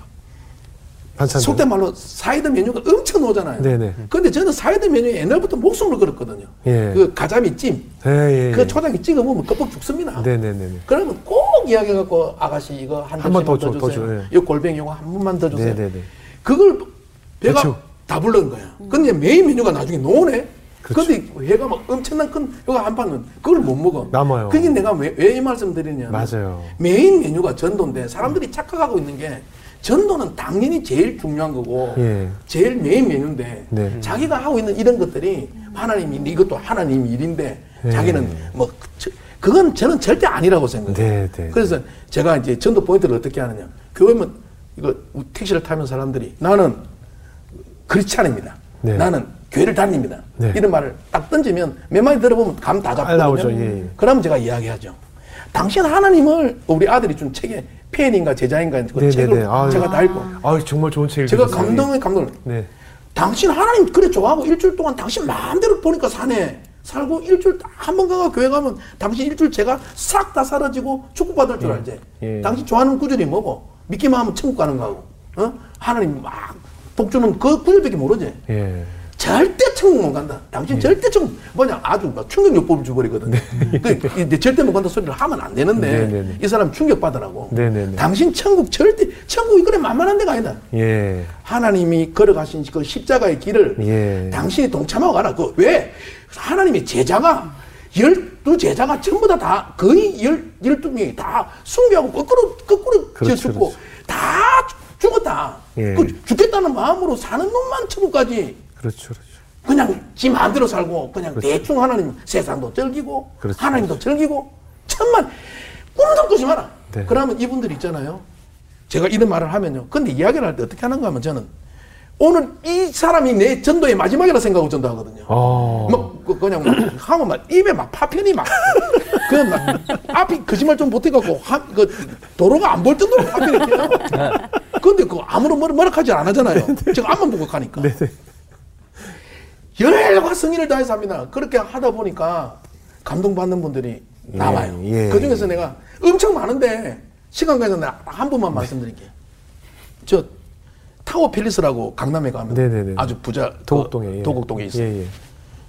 반찬. 속된 말로 사이드 메뉴가 엄청 나오잖아요. 네네. 근데 저는 사이드 메뉴에 옛날부터 목숨을 걸었거든요. 예. 그 가자미 찜. 예, 예, 예. 그 초장에 찍어 먹으면 껍질 죽습니다. 네네네. 그러면 꼭 이야기해갖고 아가씨 이거 한 접시만 줘, 더더 주세요. 줘, 예. 이 골뱅이 이거 한 번만 더 주세요. 네네네. 그걸 배가 그렇죠. 다 불른 거야. 근데 메인 메뉴가 나중에 나오네. 그렇죠. 근데 회가 막 엄청난 큰 이거 한 판은 그걸 못 먹어. 남아요. 그게 내가 왜 이 말씀 드리냐면 맞아요. 메인 메뉴가 전도인데 사람들이 착각하고 있는 게 전도는 당연히 제일 중요한 거고 예. 제일 메인 메뉴인데 네. 자기가 하고 있는 이런 것들이 하나님이 이것도 하나님 일인데 네. 자기는 뭐 그- 저- 그건 저는 절대 아니라고 생각해요. 네, 네. 그래서 제가 이제 전도 포인트를 어떻게 하느냐. 교회면 이거 택시를 타면 사람들이 나는 크리스찬입니다. 네. 나는 교회를 다닙니다. 네. 이런 말을 딱 던지면 몇 마디 들어보면 감다 아. 잡거든요. 예, 예. 그러면 제가 이야기하죠. 당신 하나님을 우리 아들이 준 책에 팬인가 제자인가 그 네, 책을 네, 네. 아유. 제가 다 읽고 아, 정말 좋은 책을 제가 주셨어요. 감동에 감동을 네. 당신 하나님 그래 좋아하고 일주일 동안 당신 마음대로 보니까 사네. 살고 일주일 한 번 가가 교회 가면 당신 일주일 제가 싹 다 사라지고 축복받을 줄 알지. 예. 당신 좋아하는 구절이 뭐고 믿기만 하면 천국 가는 거고. 어? 하나님 막 복주는 그 구절밖에 모르지. 예. 절대 천국 못 간다. 당신 절대 천국 뭐냐 아주 막 충격요법을 줘버리거든. 그 이제 절대 못 간다 소리를 하면 안 되는데 네, 네, 네. 이 사람 충격 받으라고. 네, 네, 네. 당신 천국 절대 천국이 그래 만만한 데가 아니다. 예. 하나님이 걸어가신 그 십자가의 길을 예. 당신이 동참하고 가라. 그 왜? 하나님의 제자가 열두 제자가 전부 다, 다 거의 열, 열두 명이 다 숭배하고 거꾸로, 거꾸로 그렇죠, 죽고 그렇죠. 다 죽었다. 예. 그 죽겠다는 마음으로 사는 놈만 천국까지 그렇죠, 그렇죠. 그냥 지 마음대로 살고 그냥 대충 하나님 세상도 즐기고 그렇죠. 하나님도 즐기고 천만 꿈도 꾸지 마라. 네. 그러면 이분들 있잖아요. 제가 이런 말을 하면요. 근데 이야기를 할 때 어떻게 하는가 하면 저는 오늘 이 사람이 내 전도의 마지막이라 생각하고 전도하거든요. 아. 막 그- 그냥 막 하면 막 입에 막 파편이 막 그냥 막 앞이 거짓말 좀 못해갖고 한, 그 도로가 안 볼 정도로 파편이 튀어요. 근데 그 아무런 뭐라 뭐라 하지 안 하잖아요. 제가 앞만 보고 가니까. 네네. 열과 성의를 다해서 합니다. 그렇게 하다 보니까 감동받는 분들이 예, 나와요. 예. 그 중에서 내가 엄청 많은데 시간 관계상 내가 한 분만 말씀드릴게요. 저 타워 팰리스라고 강남에 가면 네네네. 아주 부자 그 도곡동에. 예. 도곡동에 있어요. 예, 예.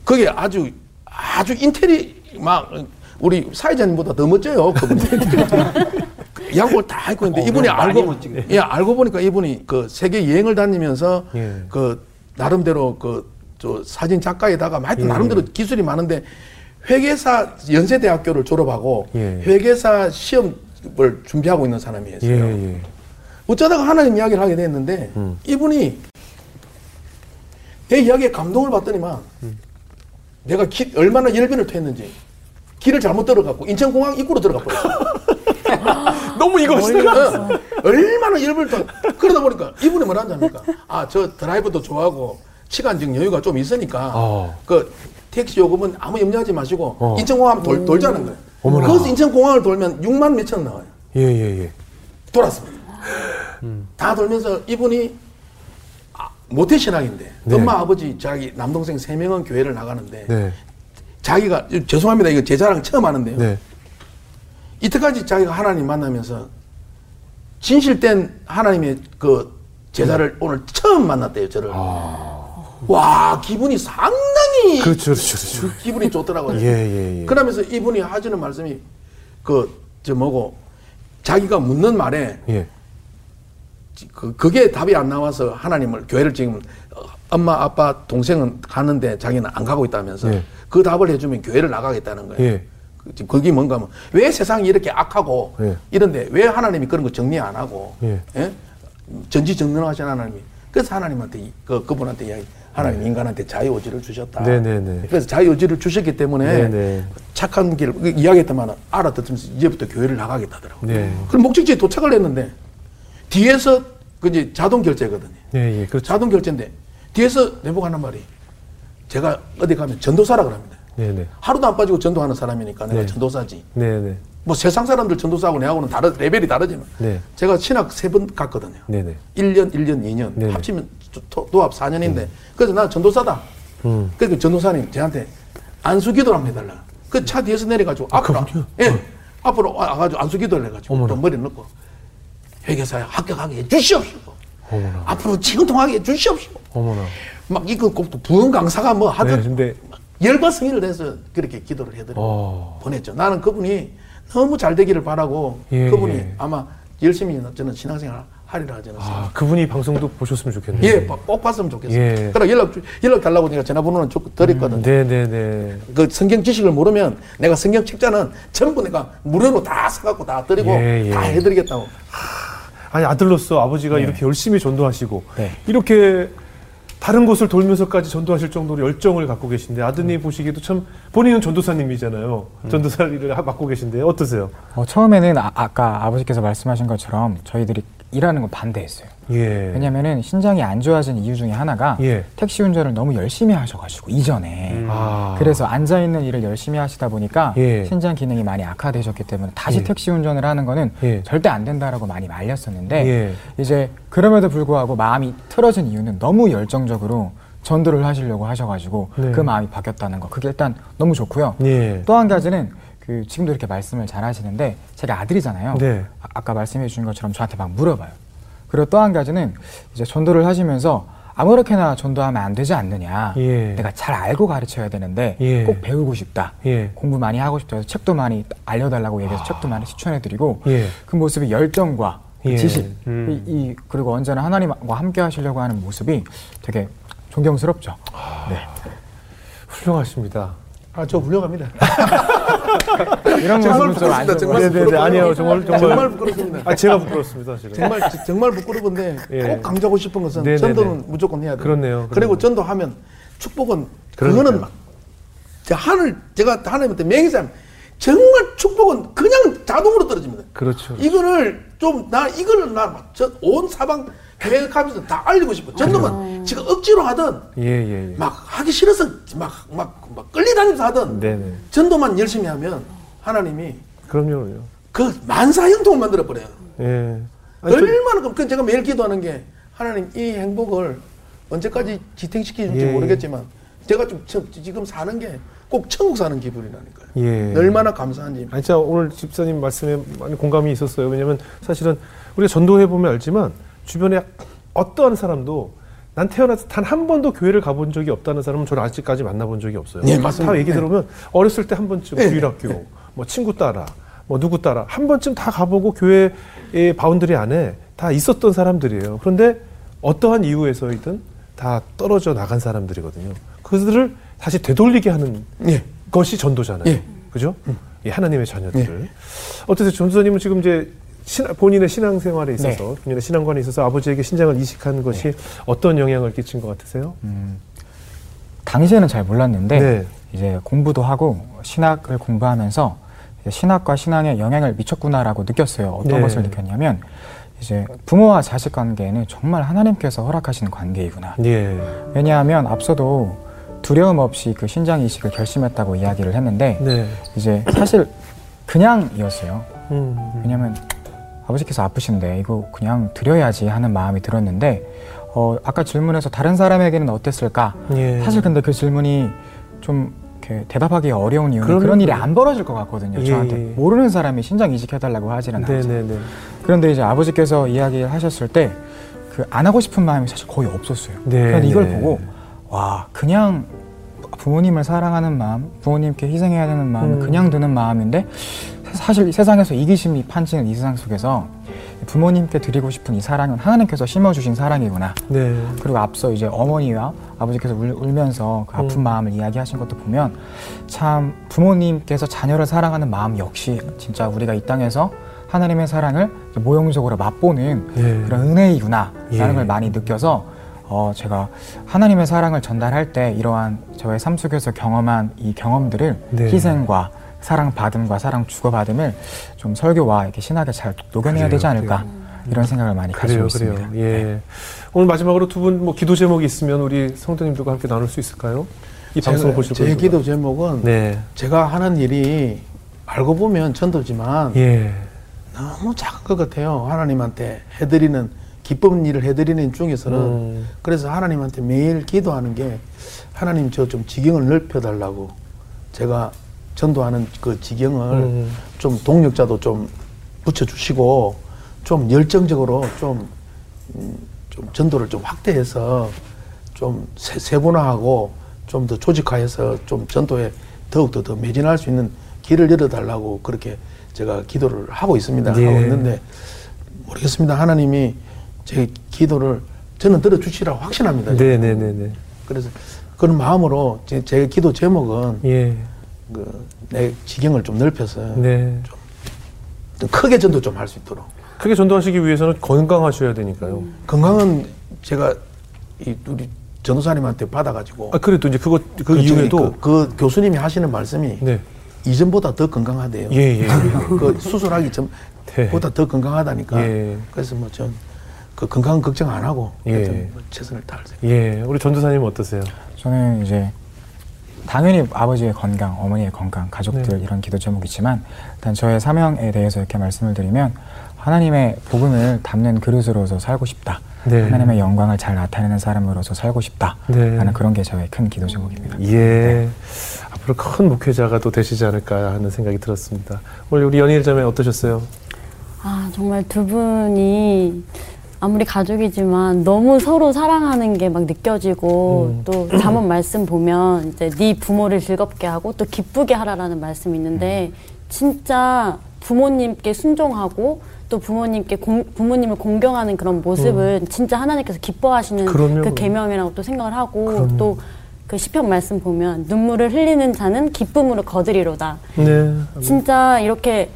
거기에 아주 아주 인테리 막 우리 사회자님보다 더 멋져요 그분이. 양복을 다 입고 있는데 어, 이분이 알고. 예 알고 보니까 이분이 그 세계 여행을 다니면서 예. 그 나름대로 그 저 사진 작가에다가 하여튼 예. 나름대로 기술이 많은데 회계사 연세대학교를 졸업하고 예. 회계사 시험을 준비하고 있는 사람이에요. 예, 예. 어쩌다가 하나님 이야기를 하게 됐는데 음. 이분이 내 이야기에 감동을 받더니만 내가 기- 얼마나 열변을 토했는지 길을 잘못 들어갔고 인천공항 입구로 들어가 버렸어. 너무 이거 어, 얼마나 열변을 토 그러다 보니까 이분이 뭐라 하냐니까 아 저 드라이브도 좋아하고 시간적 여유가 좀 있으니까 어. 그 택시 요금은 아무 염려하지 마시고 어. 인천공항 돌, 돌자는 거예요. 어머나. 거기서 인천공항을 돌면 6만 몇천 원 나와요. 예예 예. 돌았습니다. 다 돌면서 이분이 아, 모태 신앙인데 네. 엄마 아버지 자기 남동생 세 명은 교회를 나가는데 네. 자기가 죄송합니다 이거 제 자랑 처음 하는데요. 네. 이때까지 자기가 하나님 만나면서 진실된 하나님의 그 제자를 오늘 처음 만났대요 저를. 와 기분이 상당히 아. 그렇죠 그렇죠 그렇죠. 기분이 좋더라고요. 예 예 예. 그러면서 이분이 하시는 말씀이 그 저 뭐고 자기가 묻는 말에 예. 그, 그게 답이 안 나와서 하나님을 교회를 지금 어, 엄마 아빠 동생은 가는데 자기는 안 가고 있다면서 예. 그 답을 해주면 교회를 나가겠다는 거예요. 예. 그, 지금 그게 뭔가 하면 왜 세상이 이렇게 악하고 예. 이런데 왜 하나님이 그런 거 정리 안 하고 예. 예? 전지전능하신 하나님이 그래서 하나님한테 이- 그 그분한테 이야기 하나님 인간한테 자유의지를 주셨다. 네. 네네네. 그래서 자유의지를 주셨기 때문에 네네. 착한 길그 이야기했더만 알아듣으면서 이제부터 교회를 나가겠다더라고. 네. 그럼 목적지에 도착을 했는데 뒤에서 그 이제 자동 결제거든요. 예, 예. 그렇죠. 자동 결제인데 뒤에서 내보고 하는 말이 제가 어디 가면 전도사라 그럽니다. 네네. 하루도 안 빠지고 전도하는 사람이니까 내가 네. 전도사지. 네네. 뭐 세상 사람들 전도사하고 내하고는 다른 레벨이 다르지만 네. 제가 신학 세 번 갔거든요. 네네. 1년, 1년, 2년 네네. 합치면 도합 4년인데 그래서 나 전도사다. 음. 그래서 전도사님 저한테 안수 기도를 한번 해달라. 그 차 뒤에서 내려가지고 앞으로 아? 예 앞으로 와가지고 안수 기도를 해가지고 어머나. 또 머리 넣고 회계사에 합격하게 해주시옵시고 어머나. 앞으로 지금 통하게 해주시옵시고 어머나. 막 이거 꼭또 부흥 강사가 뭐 하든 네, 근데 열과 성의를 내서 그렇게 기도를 해드리고 어. 보냈죠. 나는 그분이 너무 잘 되기를 바라고 예, 그분이 예. 아마 열심히 저는 신앙생활 하리라 저는 아, 그분이 방송도 보셨으면 좋겠네요. 예, 꼭- 꼭 봤으면 좋겠어요. 예. 그래 연락 주- 연락 달라고 제가 전화번호는 줘- 드렸거든요. 네네네. 그 성경 지식을 모르면 내가 성경 책자는 전부 내가 무료로 다 사갖고 다 드리고 예, 예. 다 해드리겠다고. 아니 아들로서 아버지가 이렇게 열심히 전도하시고 네. 이렇게 다른 곳을 돌면서까지 전도하실 정도로 열정을 갖고 계신데 아드님 보시기에도 참 본인은 전도사님이잖아요. 전도사 일을 하- 맡고 계신데 어떠세요? 어, 처음에는 아, 아까 아버지께서 말씀하신 것처럼 저희들이 일하는 거 반대했어요. 예. 왜냐면은 신장이 안 좋아진 이유 중에 하나가 예. 택시 운전을 너무 열심히 하셔가지고 이전에 아. 그래서 앉아 있는 일을 열심히 하시다 보니까 예. 신장 기능이 많이 악화되셨기 때문에 다시 예. 택시 운전을 하는 거는 예. 절대 안 된다라고 많이 말렸었는데 예. 이제 그럼에도 불구하고 마음이 틀어진 이유는 너무 열정적으로 전도를 하시려고 하셔가지고 네. 그 마음이 바뀌었다는 거 그게 일단 너무 좋고요. 예. 또한 가지는 그 지금도 이렇게 말씀을 잘 하시는데 제가 아들이잖아요. 네. 아, 까 말씀해 주신 것처럼 저한테 막 물어봐요. 그리고 또 한 가지는 이제 전도를 하시면서 아무렇게나 전도하면 안 되지 않느냐. 예. 내가 잘 알고 가르쳐야 되는데 예. 꼭 배우고 싶다. 예. 공부 많이 하고 싶다 해서 책도 많이 알려달라고 얘기해서 책도 많이 추천해드리고 예. 그 모습이 열정과 그 예. 지식 음. 이, 이- 그리고 언제나 하나님과 함께 하시려고 하는 모습이 되게 존경스럽죠. 네. 훌륭하십니다. 아, 저 훌륭합니다. 이런 정말 부끄럽습니다. 정말 네네네. 아니에요. 정말 정말. 정말 부끄럽습니다. 아 제가 부끄럽습니다. 사실은. 정말 정말 부끄러운데 예. 꼭 강조하고 싶은 것은 네네네. 전도는 무조건 해야 돼요. 그렇네요. 그리고. 전도하면 축복은 그러니까요. 그거는 막 하늘 제가 하나님한테 맹세하면 정말 축복은 그냥 자동으로 떨어집니다. 그렇죠. 이거를 좀 나 이거를 나온 사방 교회 가면서 다 알리고 싶어. 전도만 지금 억지로 하든 예 예 예. 막 하기 싫어서 막 막 막 끌리다니면서 하든 네네. 전도만 열심히 하면 하나님이 그럼요. 그럼요. 그 만사 형통을 만들어 버려요. 예. 아니, 얼마나 그럼 그 제가 매일 기도하는 게 하나님 이 행복을 언제까지 지탱시키는지 예. 모르겠지만 제가 좀 저- 지금 사는 게 꼭 천국 사는 기분이라니까요. 예. 얼마나 감사한지. 아니, 진짜 오늘 집사님 말씀에 많이 공감이 있었어요. 왜냐면 사실은 우리가 전도해 보면 알지만 주변에 어떠한 사람도 난 태어나서 단 한 번도 교회를 가본 적이 없다는 사람은 저는 아직까지 만나본 적이 없어요. 네, 맞습니다. 다 얘기 네. 들어보면 어렸을 때 한 번쯤 네, 주일학교, 뭐 친구 따라, 뭐 누구 따라 한 번쯤 다 가보고 교회의 boundary 안에 다 있었던 사람들이에요. 그런데 어떠한 이유에서이든 다 떨어져 나간 사람들이거든요. 그들을 다시 되돌리게 하는 예. 것이 전도잖아요. 예. 그죠? 예, 하나님의 자녀들을. 어떠세요? 전도사님은 지금 이제 신, 본인의 신앙생활에 있어서 네. 본인의 신앙관에 있어서 아버지에게 신장을 이식한 것이 어떤 영향을 끼친 것 같으세요? 음, 당시에는 잘 몰랐는데 네. 이제 공부도 하고 신학을 공부하면서 신학과 신앙에 영향을 미쳤구나라고 느꼈어요. 어떤 네. 것을 느꼈냐면 이제 부모와 자식 관계는 정말 하나님께서 허락하시는 관계이구나. 예. 왜냐하면 앞서도 두려움 없이 그 신장 이식을 결심했다고 이야기를 했는데 네. 이제 사실 그냥이었어요. 음. 왜냐면 아버지께서 아프신데 이거 그냥 드려야지 하는 마음이 들었는데 어, 아까 질문에서 다른 사람에게는 어땠을까? 예. 사실 근데 그 질문이 좀 이렇게 대답하기 어려운 이유는 그러면 그런 일이 그- 안 벌어질 것 같거든요. 예, 저한테 예. 모르는 사람이 신장 이식해달라고 하지는 않죠. 네네네. 그런데 이제 아버지께서 이야기를 하셨을 때 그 안 하고 싶은 마음이 사실 거의 없었어요. 네, 그런데 이걸 네. 보고 와 그냥 부모님을 사랑하는 마음, 부모님께 희생해야 되는 마음은 음. 그냥 드는 마음인데 사실 이 세상에서 이기심이 판치는 이 세상 속에서 부모님께 드리고 싶은 이 사랑은 하나님께서 심어주신 사랑이구나. 네. 그리고 앞서 이제 어머니와 아버지께서 울, 울면서 그 아픈 음. 마음을 이야기하신 것도 보면 참 부모님께서 자녀를 사랑하는 마음 역시 진짜 우리가 이 땅에서 하나님의 사랑을 모형적으로 맛보는 예. 그런 은혜이구나라는 예. 걸 많이 느껴서 어 제가 하나님의 사랑을 전달할 때 이러한 저의 삶 속에서 경험한 이 경험들을 네. 희생과 사랑 받음과 사랑 주고받음을 좀 설교와 이렇게 신학에 잘 녹여내야 그래요, 되지 않을까 이런 생각을 많이 가지고 그래요, 있습니다. 그래요. 예. 오늘 마지막으로 두 분 뭐 기도 제목이 있으면 우리 성도님들과 함께 나눌 수 있을까요? 이 방송을 제가- 보실 제 분들과. 기도 제목은 네. 제가 하는 일이 알고 보면 전도지만 예. 너무 작은 것 같아요. 하나님한테 해드리는 기쁜 일을 해드리는 중에서는 음. 그래서 하나님한테 매일 기도하는 게 하나님 저 좀 지경을 넓혀달라고 제가 전도하는 그 지경을 음. 좀 동력자도 좀 붙여주시고 좀 열정적으로 좀, 음, 좀 전도를 좀 확대해서 좀 세, 세분화하고 좀 더 조직화해서 좀 전도에 더욱더 더 매진할 수 있는 길을 열어달라고 그렇게 제가 기도를 하고 있습니다. 예. 하고 있는데 모르겠습니다. 하나님이 제 기도를 저는 들어주시라고 확신합니다. 네네네네. 그래서 그런 마음으로 제, 제 기도 제목은 예. 그 내 지경을 좀 넓혀서 네. 좀 크게 전도 좀 할 수 있도록. 크게 전도하시기 위해서는 건강하셔야 되니까요. 건강은 제가 이 우리 전도사님한테 받아가지고 아, 그래도 이제 그거, 그, 그 이후에도. 그, 그 교수님이 하시는 말씀이 네. 이전보다 더 건강하대요. 예, 예. 예. 그 수술하기 네. 전보다 더 건강하다니까. 예. 그래서 뭐 전 그 건강 걱정 안 하고 예. 뭐 최선을 다할 생각. 예. 우리 전도사님 어떠세요? 저는 이제 당연히 아버지의 건강, 어머니의 건강, 가족들 네. 이런 기도 제목이지만 일단 저의 사명에 대해서 이렇게 말씀을 드리면 하나님의 복음을 담는 그릇으로서 살고 싶다. 네. 하나님의 영광을 잘 나타내는 사람으로서 살고 싶다. 네. 라는 그런 게 저의 큰 기도 제목입니다. 예. 앞으로 큰 목회자가 또 되시지 않을까 하는 생각이 들었습니다. 오늘 우리 연일 자매 어떠셨어요? 아, 정말 두 분이 아무리 가족이지만 너무 서로 사랑하는 게 막 느껴지고 음. 또 잠언 말씀 보면 이제 네 부모를 즐겁게 하고 또 기쁘게 하라라는 말씀이 있는데 음. 진짜 부모님께 순종하고 또 부모님께 공- 부모님을 공경하는 그런 모습을 진짜 하나님께서 기뻐하시는 음. 그럼요. 그 계명이라고 또 생각을 하고. 또 그 시편 말씀 보면 눈물을 흘리는 자는 기쁨으로 거두리로다. 네. 진짜 이렇게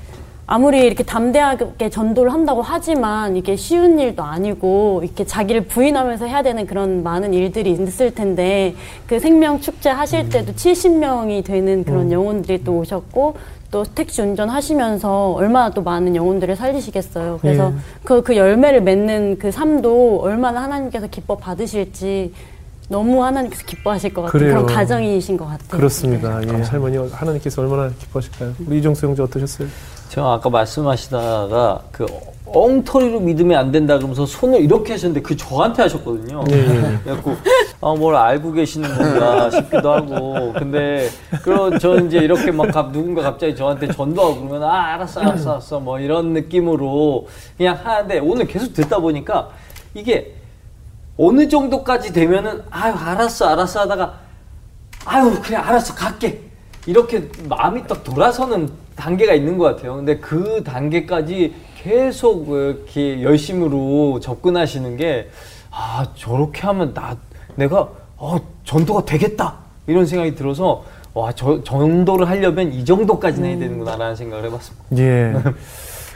아무리 이렇게 담대하게 전도를 한다고 하지만 이게 쉬운 일도 아니고 이렇게 자기를 부인하면서 해야 되는 그런 많은 일들이 있을 텐데 그 생명 축제 하실 때도 70명이 되는 그런 영혼들이 또 오셨고 또 택시 운전하시면서 얼마나 또 많은 영혼들을 살리시겠어요. 그래서 예. 그, 그 열매를 맺는 그 삶도 얼마나 하나님께서 기뻐 받으실지 너무 하나님께서 기뻐하실 것 같은. 그런 가정이신 것 같아요. 그렇습니다. 예. 할머니 하나님께서 얼마나 기뻐하실까요? 우리 이정수 형제 어떠셨어요? 저 아까 말씀하시다가 그 엉터리로 믿으면 안 된다 그러면서 손을 이렇게 하셨는데 그 저한테 하셨거든요. 예, 예. 그래갖고 아, 뭘 알고 계시는 건가 싶기도 하고 근데 그런 저 이제 이렇게 막 갑- 누군가 갑자기 저한테 전도하고 그러면 아 알았어 알았어 알았어 뭐 이런 느낌으로 그냥 하는데 오늘 계속 듣다 보니까 이게 어느 정도까지 되면은 아유 알았어 알았어 하다가 아유 그냥 알았어 갈게 이렇게 마음이 딱 돌아서는 단계가 있는 것 같아요. 근데 그 단계까지 계속 이렇게 열심으로 접근하시는 게 아 저렇게 하면 나 내가 어 전도가 되겠다 이런 생각이 들어서 와 저 전도를 하려면 이 정도까지는 해야 되는구나라는 생각을 해봤습니다. 예.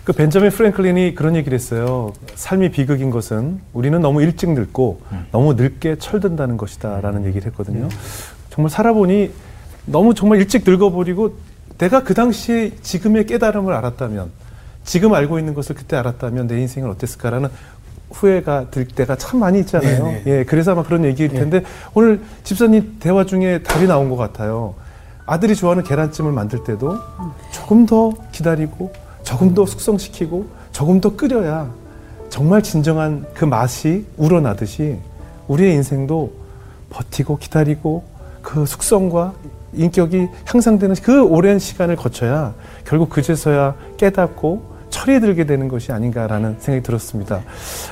그 벤저민 프랭클린이 그런 얘기를 했어요. 삶이 비극인 것은 우리는 너무 일찍 늙고 너무 늙게 철든다는 것이다라는 얘기를 했거든요. 정말 살아보니 너무 정말 일찍 늙어버리고 내가 그 당시에 지금의 깨달음을 알았다면 지금 알고 있는 것을 그때 알았다면 내 인생은 어땠을까라는 후회가 들 때가 참 많이 있잖아요. 네, 예, 그래서 아마 그런 얘기일 텐데 오늘 집사님 대화 중에 답이 나온 것 같아요. 아들이 좋아하는 계란찜을 만들 때도 조금 더 기다리고 조금 더 숙성시키고 조금 더 끓여야 정말 진정한 그 맛이 우러나듯이 우리의 인생도 버티고 기다리고 그 숙성과 인격이 향상되는 그 오랜 시간을 거쳐야 결국 그제서야 깨닫고 철이 들게 되는 것이 아닌가라는 생각이 들었습니다.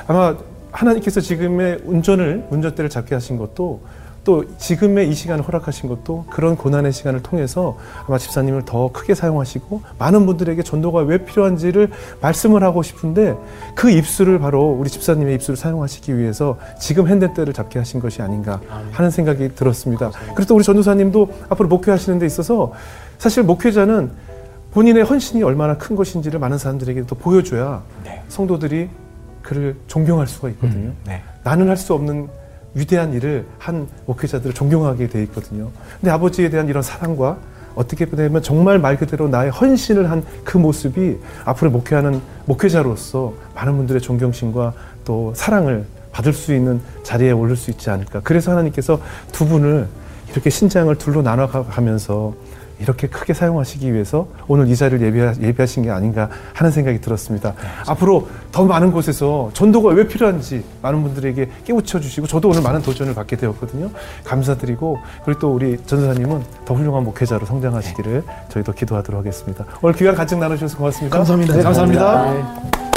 아마 하나님께서 지금의 운전을 운전대를 잡게 하신 것도 또 지금의 이 시간을 허락하신 것도 그런 고난의 시간을 통해서 아마 집사님을 더 크게 사용하시고 많은 분들에게 전도가 왜 필요한지를 말씀을 하고 싶은데 그 입술을 바로 우리 집사님의 입술을 사용하시기 위해서 지금 핸드때를 잡게 하신 것이 아닌가 하는 생각이 들었습니다. 그리고 또 우리 전도사님도 앞으로 목회하시는 데 있어서 사실 목회자는 본인의 헌신이 얼마나 큰 것인지를 많은 사람들에게 또 보여줘야 네. 성도들이 그를 존경할 수가 있거든요. 음, 네. 나는 할 수 없는 위대한 일을 한 목회자들을 존경하게 돼 있거든요. 근데 아버지에 대한 이런 사랑과 어떻게 보면 정말 말 그대로 나의 헌신을 한 그 모습이 앞으로 목회하는 목회자로서 많은 분들의 존경심과 또 사랑을 받을 수 있는 자리에 오를 수 있지 않을까. 그래서 하나님께서 두 분을 이렇게 신장을 둘로 나눠 가면서 이렇게 크게 사용하시기 위해서 오늘 이 자리를 예비하, 예비하신 게 아닌가 하는 생각이 들었습니다. 앞으로 더 많은 곳에서 전도가 왜 필요한지 많은 분들에게 깨우쳐 주시고 저도 오늘 많은 도전을 받게 되었거든요. 감사드리고 그리고 또 우리 전도사님은 더 훌륭한 목회자로 성장하시기를 저희도 기도하도록 하겠습니다. 오늘 귀한 간증 나누셔서 고맙습니다. 감사합니다. 네, 감사합니다. 감사합니다.